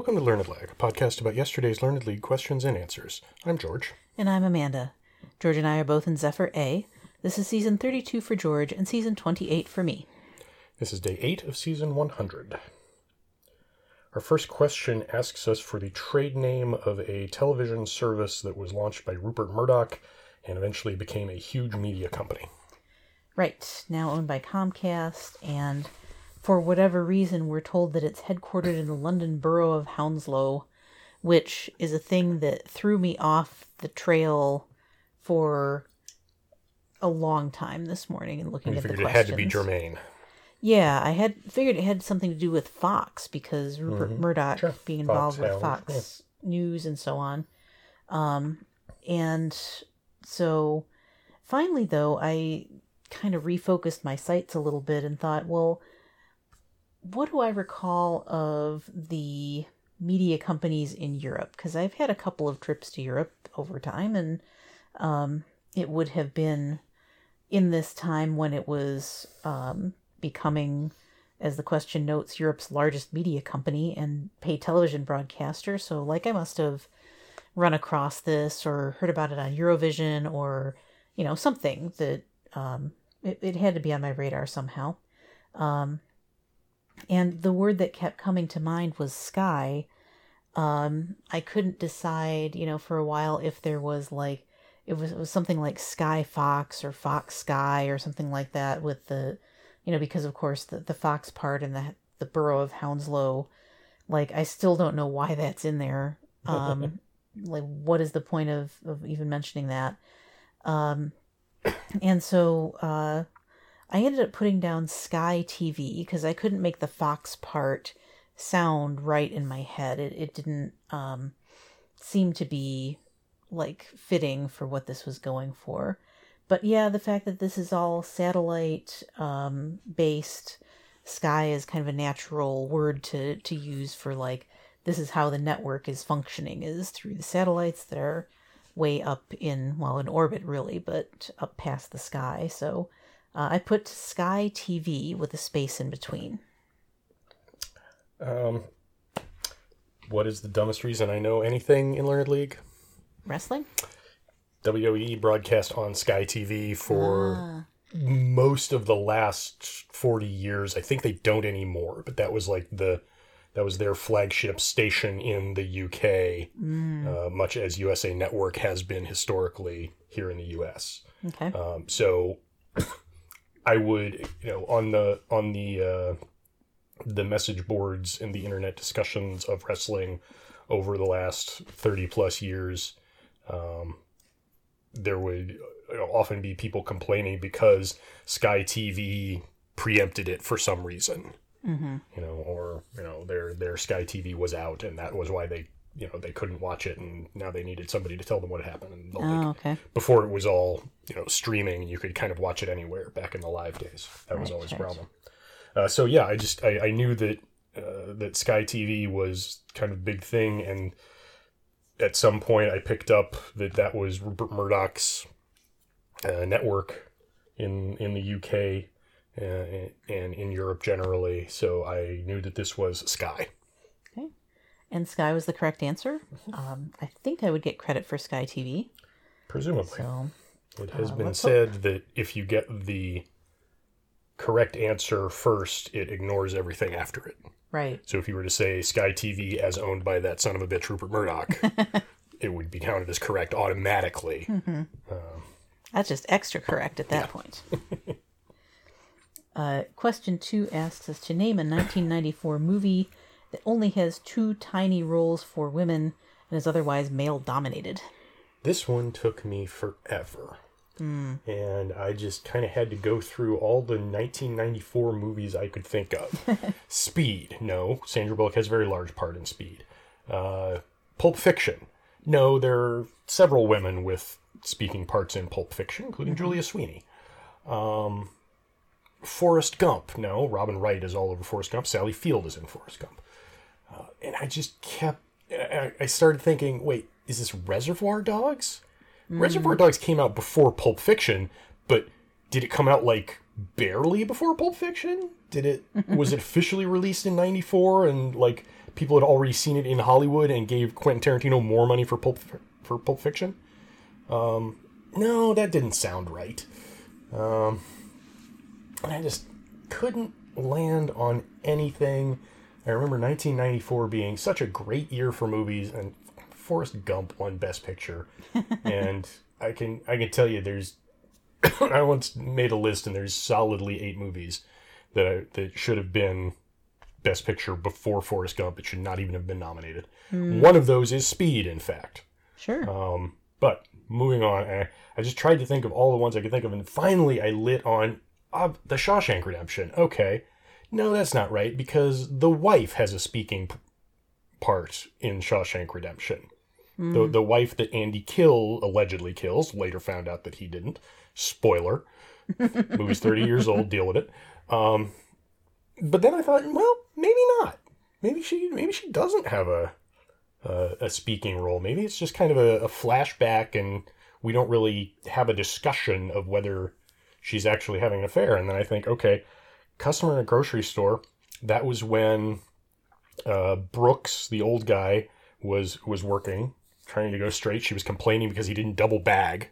Welcome to Learned Lag, a podcast about yesterday's Learned League questions and answers. I'm George. And I'm Amanda. George and I are both in Zephyr A. This is season 32 for George and season 28 for me. This is day 8 of season 100. Our first question asks us for the trade name of a television service that was launched by Rupert Murdoch and eventually became a huge media company. Right, now owned by Comcast, and for whatever reason, we're told that it's headquartered in the London borough of Hounslow, which is a thing that threw me off the trail for a long time this morning and looking You at the figured it had to be Germain. Yeah, I had figured it had something to do with Fox because Rupert Murdoch Mm-hmm. Sure. being Fox involved with Hound, Fox News and so on. Um, and so finally, though, I kind of refocused my sights a little bit and thought, well, what do I recall of the media companies in Europe? Because I've had a couple of trips to Europe over time, and um, it would have been in this time when it was um, becoming, as the question notes, Europe's largest media company and pay television broadcaster. So, like, I must have run across this or heard about it on Eurovision or, you know, something that um, it, it had to be on my radar somehow. Um, and the word that kept coming to mind was sky. Um, I couldn't decide, you know, for a while if there was like it was, it was something like Sky Fox or Fox Sky or something like that with the, you know, because of course the the Fox part and the the borough of Hounslow, like I still don't know why that's in there. Um, like what is the point of of even mentioning that? Um, and so uh, I ended up putting down Sky TV because I couldn't make the Fox part sound right in my head. It it didn't um, seem to be like fitting for what this was going for. But yeah, the fact that this is all satellite um, based, sky is kind of a natural word to to use for like this is how the network is functioning is through the satellites that are way up in well in orbit really, but up past the sky. So uh, I put Sky TV with a space in between. Um, what is the dumbest reason I know anything in Learned League? Wrestling? WWE broadcast on Sky TV for Ah, most of the last 40 years. I think they don't anymore, but that was like the that was their flagship station in the UK, mm, uh, much as USA Network has been historically here in the US. okay. Um, so I would, you know, on the on the uh, the message boards and the internet discussions of wrestling over the last thirty plus years, um, there would you know, often be people complaining because Sky TV preempted it for some reason, hmm you know, or you know their their Sky TV was out and that was why they you know they couldn't watch it and now they needed somebody to tell them what happened. And like, Oh, okay. before it was all you know streaming you could kind of watch it anywhere back in the live days. That was Right, always a problem. Uh, so yeah i just i, I knew that uh, that sky tv was kind of a big thing and at some point i picked up that that was rupert murdoch's uh, network in in the uk uh, and in europe generally. So i knew that this was sky And Sky was the correct answer. Um, I think I would get credit for Sky TV. presumably So It has Uh, been said that if you get the correct answer first, it ignores everything after it. right. So if you were to say Sky TV as owned by that son of a bitch Rupert Murdoch, it would be counted as correct automatically. Hmm. That's just extra correct at that point. uh, question two asks us to name a 1994 movie that only has two tiny roles for women and is otherwise male dominated. This one took me forever. And I just kind of had to go through all the 1994 movies I could think of. Speed, no. Sandra Bullock has a very large part in Speed. Uh, Pulp Fiction, no. There are several women with speaking parts in Pulp Fiction, including Julia Sweeney. Um, Forrest Gump, no. Robin Wright is all over Forrest Gump. Sally Field is in Forrest Gump. Uh, and I just kept. I, I started thinking, wait, is this Reservoir Dogs? Reservoir Dogs came out before Pulp Fiction, but did it come out like barely before Pulp Fiction? Did it was it officially released in 94 and like people had already seen it in Hollywood and gave Quentin Tarantino more money for Pulp for Pulp Fiction. Um, no, that didn't sound right. Um, and I just couldn't land on anything. I remember 1994 being such a great year for movies, and Forrest Gump won Best Picture. and I can I can tell you, there's I once made a list, and there's solidly eight movies that I, that should have been Best Picture before Forrest Gump. It should not even have been nominated. One of those is Speed, in fact. Sure. Um, but moving on, I, I just tried to think of all the ones I could think of, and finally I lit on uh, the Shawshank Redemption. Okay, no, that's not right because the wife has a speaking p- part in Shawshank Redemption. The the wife that Andy Kill allegedly kills later found out that he didn't. Spoiler. Movie's thirty years old. Deal with it. Um, but then I thought, well, maybe not. Maybe she maybe she doesn't have a a, a speaking role. Maybe it's just kind of a, a flashback, and we don't really have a discussion of whether she's actually having an affair. And then I think, okay, customer in a grocery store. That was when uh, Brooks, the old guy, was was working, trying to go straight. She was complaining because he didn't double bag.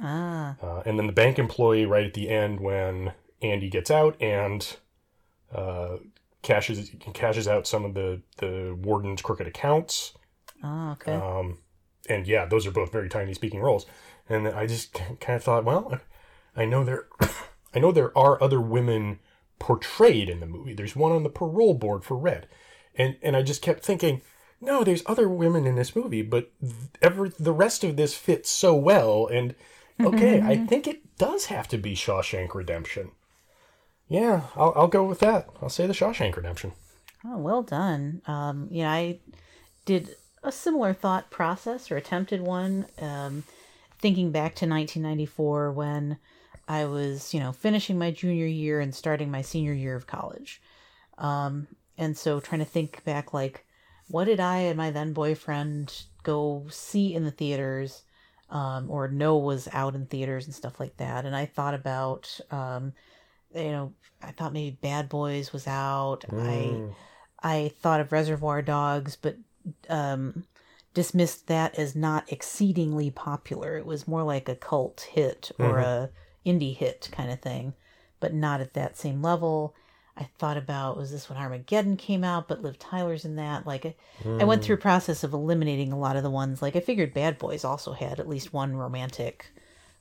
ah. Uh, and then the bank employee right at the end when Andy gets out and uh, cashes cashes out some of the the warden's crooked accounts. Ah, okay. Um, and yeah, those are both very tiny speaking roles. And I just kind of thought, well, I know there, I know there are other women portrayed in the movie. There's one on the parole board for Red, and and I just kept thinking, no, there's other women in this movie, but every the rest of this fits so well. And okay, I think it does have to be Shawshank Redemption. Yeah, I'll I'll go with that. I'll say the Shawshank Redemption. Oh, well done. Um, yeah, I did a similar thought process or attempted one, um, thinking back to 1994 when I was, you know, finishing my junior year and starting my senior year of college. Um, and so trying to think back, like, what did I and my then boyfriend go see in the theaters um, or know was out in theaters and stuff like that? And I thought about, um, you know, I thought maybe Bad Boys was out. I I thought of Reservoir Dogs, but um, dismissed that as not exceedingly popular. It was more like a cult hit or a indie hit kind of thing, but not at that same level. I thought about was this when Armageddon came out, but Liv Tyler's in that. Like, I- I went through a process of eliminating a lot of the ones. Like, I figured Bad Boys also had at least one romantic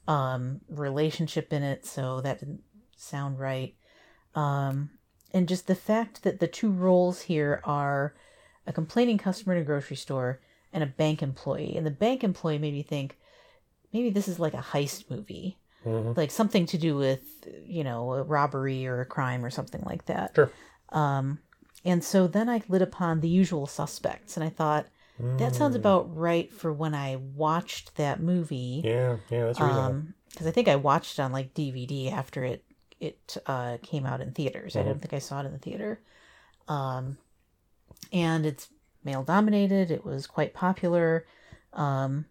um, relationship in it, so that didn't sound right. Um, and just the fact that the two roles here are a complaining customer in a grocery store and a bank employee. And the bank employee made me think maybe this is like a heist movie, Mhm. like something to do with, you know, a robbery or a crime or something like that. Sure. Um, and so then I lit upon the usual suspects and I thought, that sounds about right for when I watched that movie Yeah, yeah, that's reasonable. um because i think i watched it on like dvd after it it uh came out in theaters i don't think i saw it in the theater um and it's male dominated it was quite popular um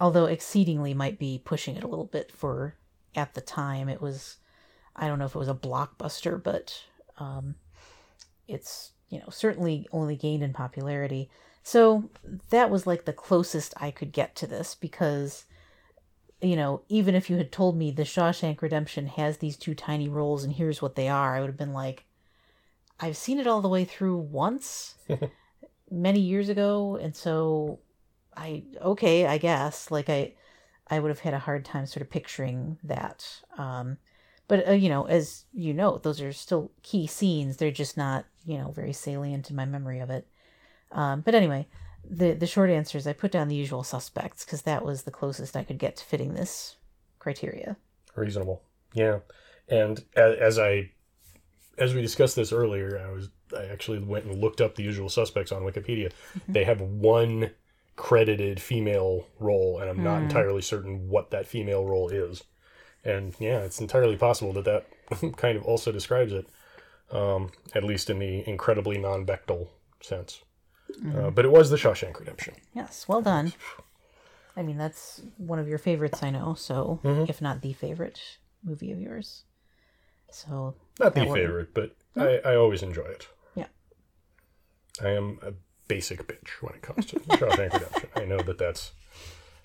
although exceedingly might be pushing it a little bit for at the time it was i don't know if it was a blockbuster but um it's you know certainly only gained in popularity. So that was like the closest i could get to this because you know, even if you had told me the Shawshank Redemption has these two tiny roles and here's what they are, I would have been like, I've seen it all the way through once many years ago, and so I okay, I guess like I I would have had a hard time sort of picturing that. Um, but uh, you know, as you know, those are still key scenes. They're just not you know very salient in my memory of it. Um, but anyway, the the short answer is I put down the usual suspects because that was the closest I could get to fitting this criteria. reasonable yeah and as, as i as we discussed this earlier i was i actually went and looked up the usual suspects on wikipedia they have one credited female role and i'm not entirely certain what that female role is. And yeah it's entirely possible that that kind of also describes it um, at least in the incredibly non-Bechdel sense. Uh, but it was the shawshank redemption. Yes, well done. I mean, that's one of your favorites, I know. So, if not the favorite movie of yours, so not the favorite but I, I always enjoy it. Yeah. I am a basic bitch when it comes to Shawshank Redemption. I know that that's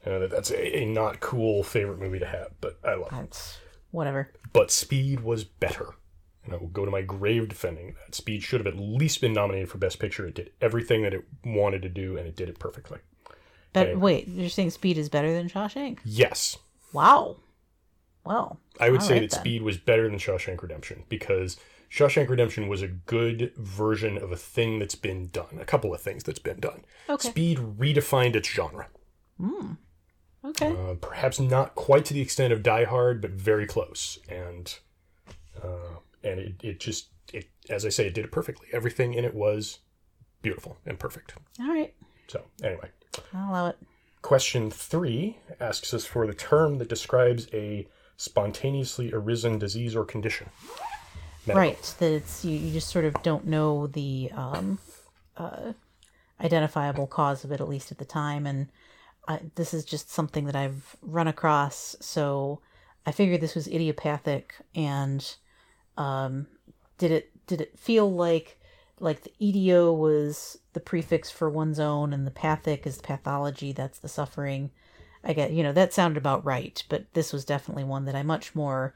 I know that that's a, a not cool favorite movie to have, but I love it. Whatever. But Speed was better. And I will go to my grave defending that. Speed should have at least been nominated for Best Picture. It did everything that it wanted to do, and it did it perfectly. But Okay. wait, you're saying Speed is better than Shawshank? Yes, Wow. Well, I would say right that then. Speed was better than Shawshank Redemption because Shawshank Redemption was a good version of a thing that's been done, a couple of things that's been done. Okay. Speed redefined its genre. okay. Uh, perhaps not quite to the extent of Die Hard, but very close. And uh, and it, it just it as I say, it did it perfectly. Everything in it was beautiful and perfect. All right. So anyway, I'll allow it. question three asks us for the term that describes a spontaneously arisen disease or condition. Medical. Right. That it's you, you just sort of don't know the um, uh, identifiable cause of it, at least at the time. And this is just something that I've run across. So I figured this was idiopathic. And um, did it did it feel like like the idio was the prefix for one's own, and the pathic is the pathology. That's the suffering. I get you know that sounded about right, but this was definitely one that I much more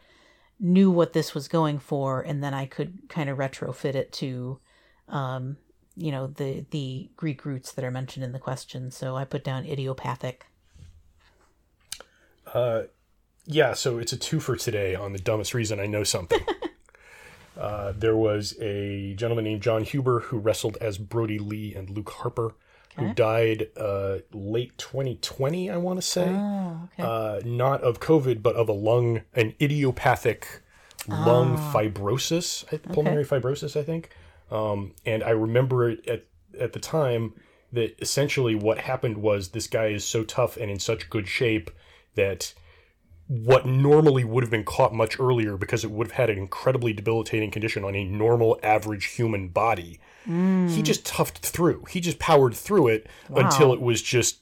knew what this was going for and then i could kind of retrofit it to um you know the the greek roots that are mentioned in the question. So i put down idiopathic. Uh, Yeah, so it's a two for today on the dumbest reason I know something. uh, there was a gentleman named Jon Huber who wrestled as Brodie Lee and Luke Harper, who died uh, late 2020, I want to say. oh okay Uh, not of COVID, but of a lung, an idiopathic lung fibrosis, I- pulmonary fibrosis, I think. Um, and I remember it at, at the time that essentially what happened was this guy is so tough and in such good shape that what normally would have been caught much earlier because it would have had an incredibly debilitating condition on a normal average human body he just toughed through. He just powered through it until it was just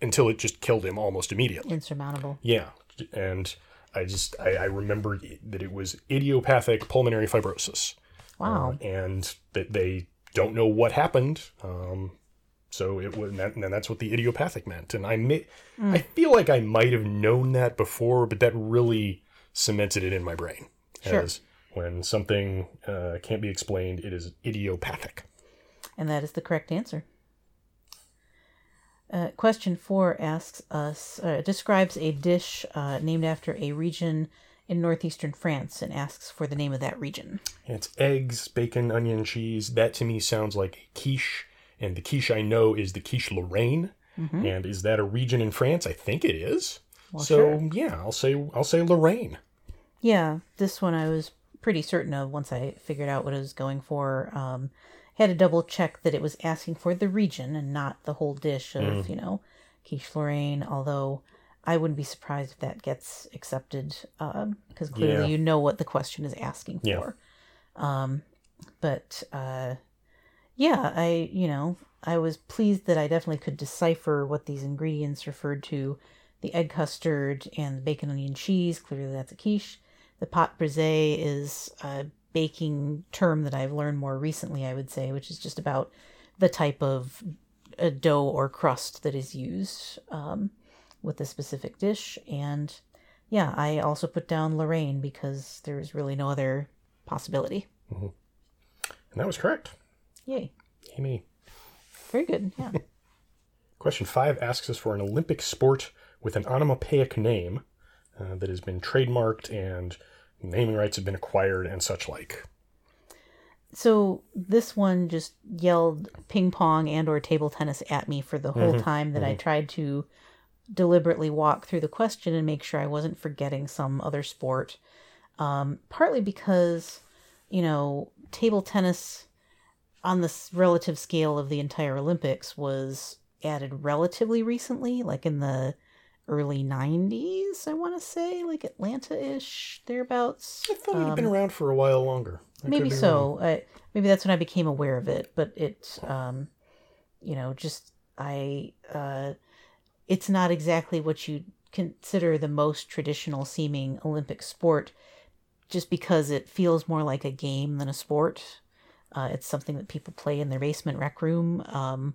until it just killed him almost immediately. Insurmountable. Yeah. And i just i, I remembered that it was idiopathic pulmonary fibrosis. Wow. Uh, and that they don't know what happened. Um so it was and, that, and that's what the idiopathic meant. And i may i feel like i might have known that before but that really cemented it in my brain Sure. as when something uh, can't be explained it is idiopathic and that is the correct answer uh, question four asks us uh, describes a dish uh, named after a region in northeastern france and asks for the name of that region It's eggs, bacon, onion, cheese. That to me sounds like a quiche. And the quiche I know is the quiche Lorraine. And is that a region in France? I think it is. so sure. yeah, I'll say I'll say Lorraine. Yeah, this one I was pretty certain of once I figured out what it was going for. Um, had to double check that it was asking for the region and not the whole dish of, you know, quiche Lorraine, although I wouldn't be surprised if that gets accepted because clearly Yeah. you know what the question is asking Yeah. for. Um, but uh, yeah, I, you know, I was pleased that I definitely could decipher what these ingredients referred to the egg custard and the bacon onion cheese. Clearly, that's a quiche. The pâte brisée is a baking term that I've learned more recently, I would say, which is just about the type of a dough or crust that is used um, with a specific dish. And yeah, I also put down Lorraine because there's really no other possibility. And that was correct. Yay. Yay me. Very good. Yeah. Question five asks us for an Olympic sport with an onomatopoeic name uh, that has been trademarked and naming rights have been acquired and such like. so this one just yelled ping pong and or table tennis at me for the whole time that I tried to deliberately walk through the question and make sure I wasn't forgetting some other sport. Um, partly because, you know, table tennis on the s- relative scale of the entire Olympics was added relatively recently, like in the early 90s, I want to say, like Atlanta ish, thereabouts. I thought it had been around for a while longer. I maybe so I, maybe that's when i became aware of it but it um you know just i uh it's not exactly what you consider the most traditional seeming olympic sport just because it feels more like a game than a sport uh, it's something that people play in their basement rec room um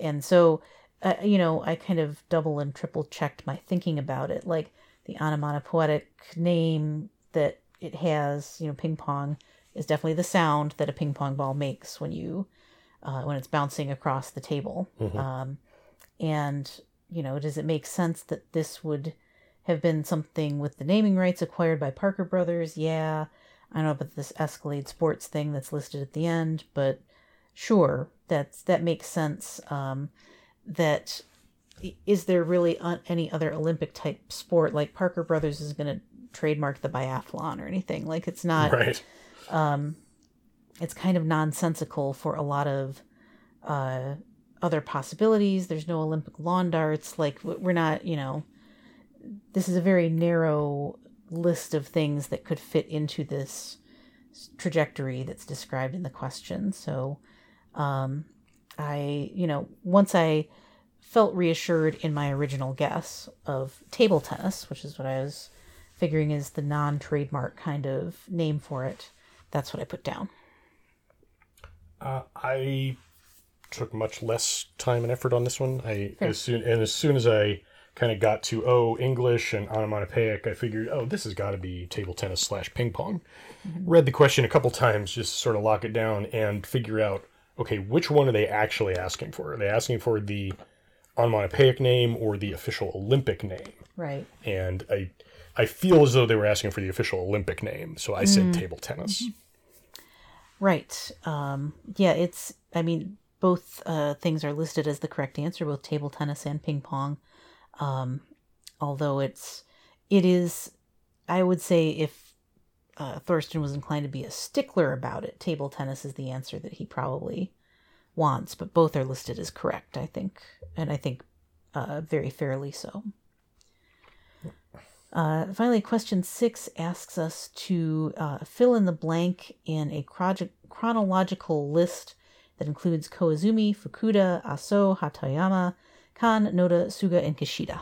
and so uh, you know I kind of double and triple checked my thinking about it, like the onomatopoetic name that it has, you know, ping pong is definitely the sound that a ping pong ball makes when you uh, when it's bouncing across the table. Um, and you know, does it make sense that this would have been something with the naming rights acquired by Parker Brothers? Yeah, I don't know about this Escalade Sports thing that's listed at the end, but sure, that's that makes sense. Um, that is there really any other Olympic type sport like Parker Brothers is going to trademark the biathlon or anything? Like it's not Right. it's kind of nonsensical for a lot of uh, other possibilities. There's no Olympic lawn darts. Like we're not, you know, this is a very narrow list of things that could fit into this trajectory that's described in the question. So, um, I, you know, once I felt reassured in my original guess of table tennis, which is what I was figuring is the non trademark kind of name for it, that's what I put down. Uh, I took much less time and effort on this one. I as soon and as soon as I kind of got to oh English and onomatopoeic, I figured oh this has got to be table tennis slash ping pong. Read the question a couple times just to sort of lock it down and figure out okay which one are they actually asking for? Are they asking for the onomatopoeic name or the official Olympic name? Right. And I I feel as though they were asking for the official Olympic name, so I said table tennis. Right. Um, yeah, it's, I mean, both uh, things are listed as the correct answer, both table tennis and ping pong. Um, although it's, it is, I would say if uh, Thorsten was inclined to be a stickler about it, table tennis is the answer that he probably wants, but both are listed as correct, I think, and I think uh, very fairly so. Uh, finally, question six asks us to uh, fill in the blank in a chrono- chronological list that includes Koizumi, Fukuda, Aso, Hatoyama, Kan, Noda, Suga, and Kishida.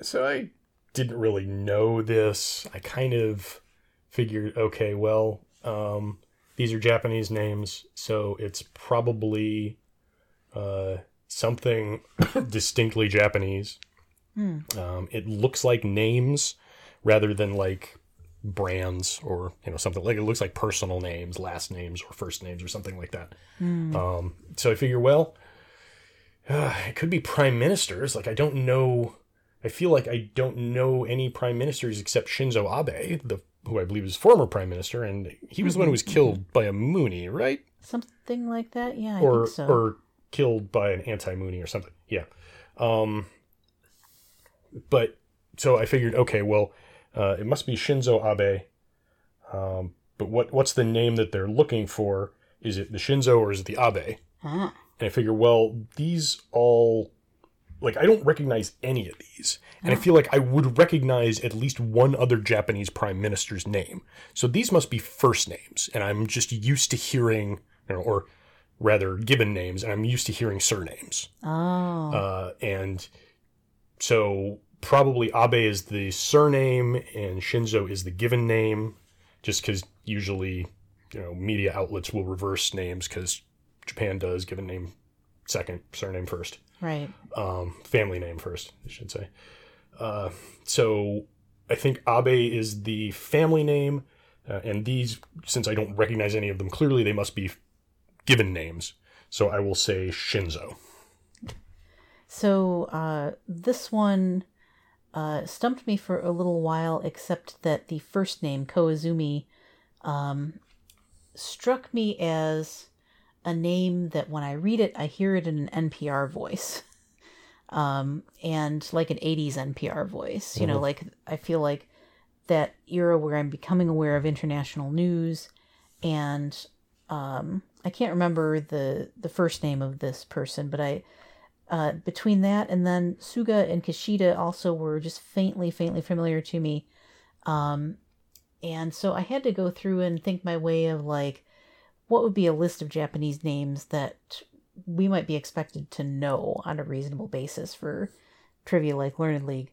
So I didn't really know this. I kind of figured, okay, well, um, these are Japanese names, so it's probably uh, something distinctly Japanese. Um, it looks like names rather than like brands or you know something like it looks like personal names, last names, or first names or something like that. Um, so I figure, well, uh, it could be prime ministers. Like I don't know. I feel like I don't know any prime ministers except Shinzo Abe, the who I believe is former prime minister, and he was the one who was killed by a Moonie, right? Something like that? Yeah, I Or think so. or killed by an anti-Moonie or something. Yeah. Um. But so I figured, okay, well, uh, it must be Shinzo Abe. Um, but what what's the name that they're looking for? Is it the Shinzo or is it the Abe? Ah, And I figure, well, these all like I don't recognize any of these. And I feel like I would recognize at least one other Japanese prime minister's name. So these must be first names, and I'm just used to hearing you know, or rather given names, and I'm used to hearing surnames. oh, Uh, and so probably Abe is the surname and Shinzo is the given name, just because usually, you know, media outlets will reverse names because Japan does given name second, surname first, right. um, family name first, I should say. Uh, so I think Abe is the family name, uh, and these, since I don't recognize any of them clearly, they must be given names. So I will say Shinzo. So uh, this one uh, stumped me for a little while, except that the first name, Koizumi, um, struck me as a name that when I read it, I hear it in an NPR voice. Um, and like an 80s NPR voice. You know, like I feel like that era where I'm becoming aware of international news and um, I can't remember the the first name of this person, but I uh, between that and then Suga and Kishida also were just faintly, faintly familiar to me. Um, and so I had to go through and think my way of like, what would be a list of Japanese names that we might be expected to know on a reasonable basis for trivia like Learned League.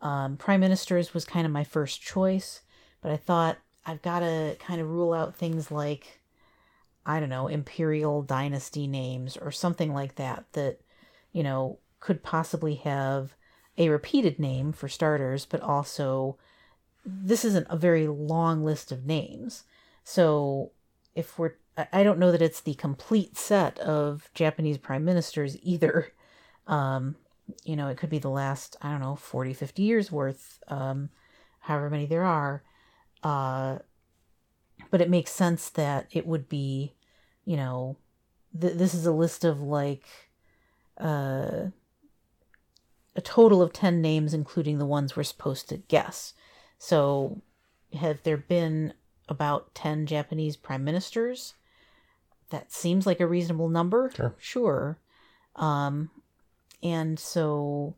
Um, Prime Ministers was kind of my first choice, but I thought I've got to kind of rule out things like I don't know, imperial dynasty names or something like that that, you know, could possibly have a repeated name for starters, but also this isn't a very long list of names. So if we're, I don't know that it's the complete set of Japanese prime ministers either. Um, you know, it could be the last, I don't know, 40, 50 years worth, um, however many there are. Uh, but it makes sense that it would be, you know, th- this is a list of like uh, a total of 10 names, including the ones we're supposed to guess. So, have there been about 10 Japanese prime ministers? That seems like a reasonable number. Sure. Sure. Um, and so,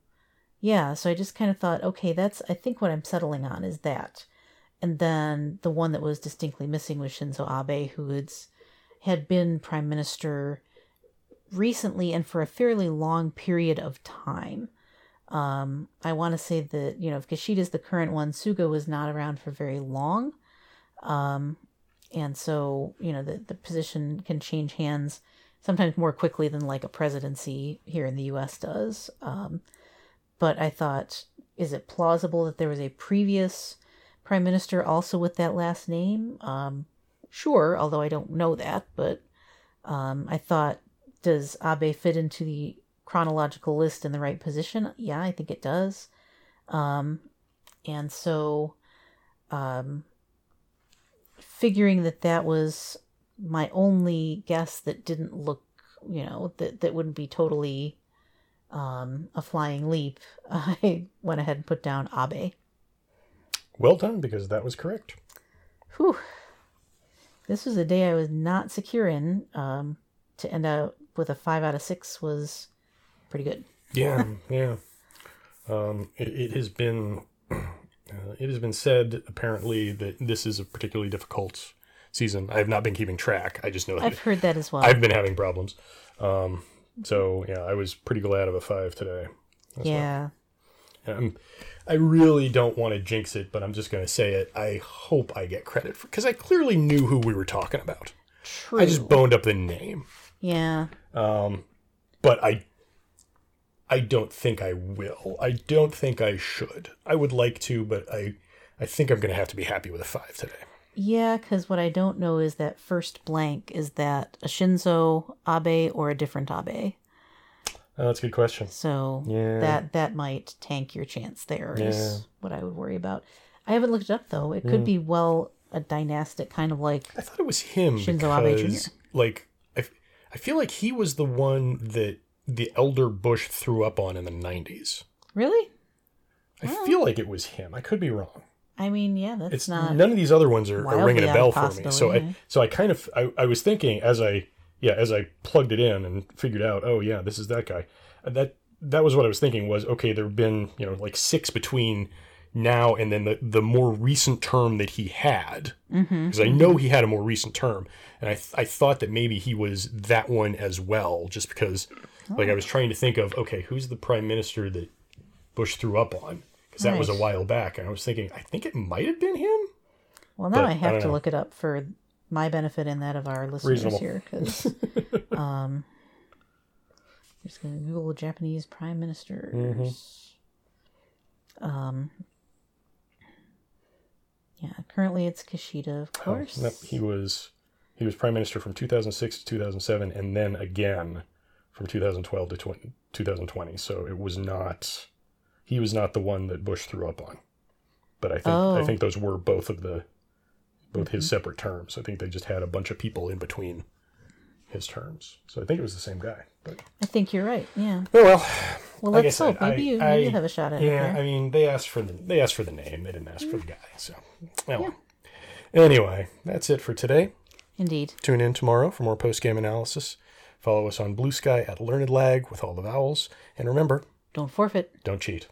yeah, so I just kind of thought, okay, that's, I think what I'm settling on is that. And then the one that was distinctly missing was Shinzo Abe, who had, had been prime minister recently and for a fairly long period of time. Um, I want to say that, you know, if Kishida's the current one, Suga was not around for very long. Um, and so, you know, the, the position can change hands sometimes more quickly than like a presidency here in the US does. Um, but I thought, is it plausible that there was a previous prime minister also with that last name? Um, sure, although I don't know that, but um, I thought, does Abe fit into the chronological list in the right position? Yeah, I think it does. Um, and so, um, figuring that that was my only guess that didn't look, you know, that, that wouldn't be totally um, a flying leap, I went ahead and put down Abe. Well done, because that was correct. Whew. This was a day I was not secure in. Um, to end up with a five out of six was pretty good. Yeah, yeah. Um, it, it has been uh, it has been said apparently that this is a particularly difficult season. I have not been keeping track. I just know that I've heard that as well. I've been having problems. Um, so yeah, I was pretty glad of a five today. as well. yeah. Um, I really don't want to jinx it, but I'm just going to say it. I hope I get credit for because I clearly knew who we were talking about. True. I just boned up the name, yeah. Um, but I I don't think I will. I don't think I should. I would like to, but I I think I'm going to have to be happy with a five today. Yeah, because what I don't know is that first blank is that a Shinzo Abe or a different Abe. Oh, that's a good question. So Yeah. that that might tank your chance there. Is Yeah. what I would worry about. I haven't looked it up though. It could mm. be well a dynastic kind of like I thought it was him Shinzo Abe Jr.. because, like, I, I feel like he was the one that the elder Bush threw up on in the '90s. really. I feel like it was him. I could be wrong. I mean, yeah, that's It's not. none of these other ones are, are ringing a bell for me. So I so I kind of I, I was thinking as I yeah as I plugged it in and figured out oh yeah this is that guy that that was what I was thinking was okay there have been you know like six between now and then the the more recent term that he had Mm-hmm, because I know he had a more recent term and I th- I thought that maybe he was that one as well just because like Oh. I was trying to think of okay who's the prime minister that Bush threw up on because that was a while back and I was thinking I think it might have been him. well, now but I I have don't to know. look it up for my benefit and that of our listeners Reasonable. here, because um, just gonna Google Japanese prime ministers. Mm-hmm. Um, yeah, currently it's Kishida, of Oh, course. no, he was he was prime minister from 2006 to 2007 and then again from 2012 to 20, 2020 so it was not he was not the one that bush threw up on but i think i Oh. Mm-hmm. think those were both of the both his separate terms i think they just had a bunch of people in between his terms so i think it was the same guy but I think you're right. Yeah. oh well Well, like I let's hope. said, Maybe I- you maybe you have a shot at it. yeah i mean they asked for the they asked for the name they didn't ask for the guy so oh well. anyway that's it for today Indeed. Tune in tomorrow for more post game analysis. Follow us on Bluesky at Learned Lag with all the vowels. And remember, Don't forfeit. don't cheat.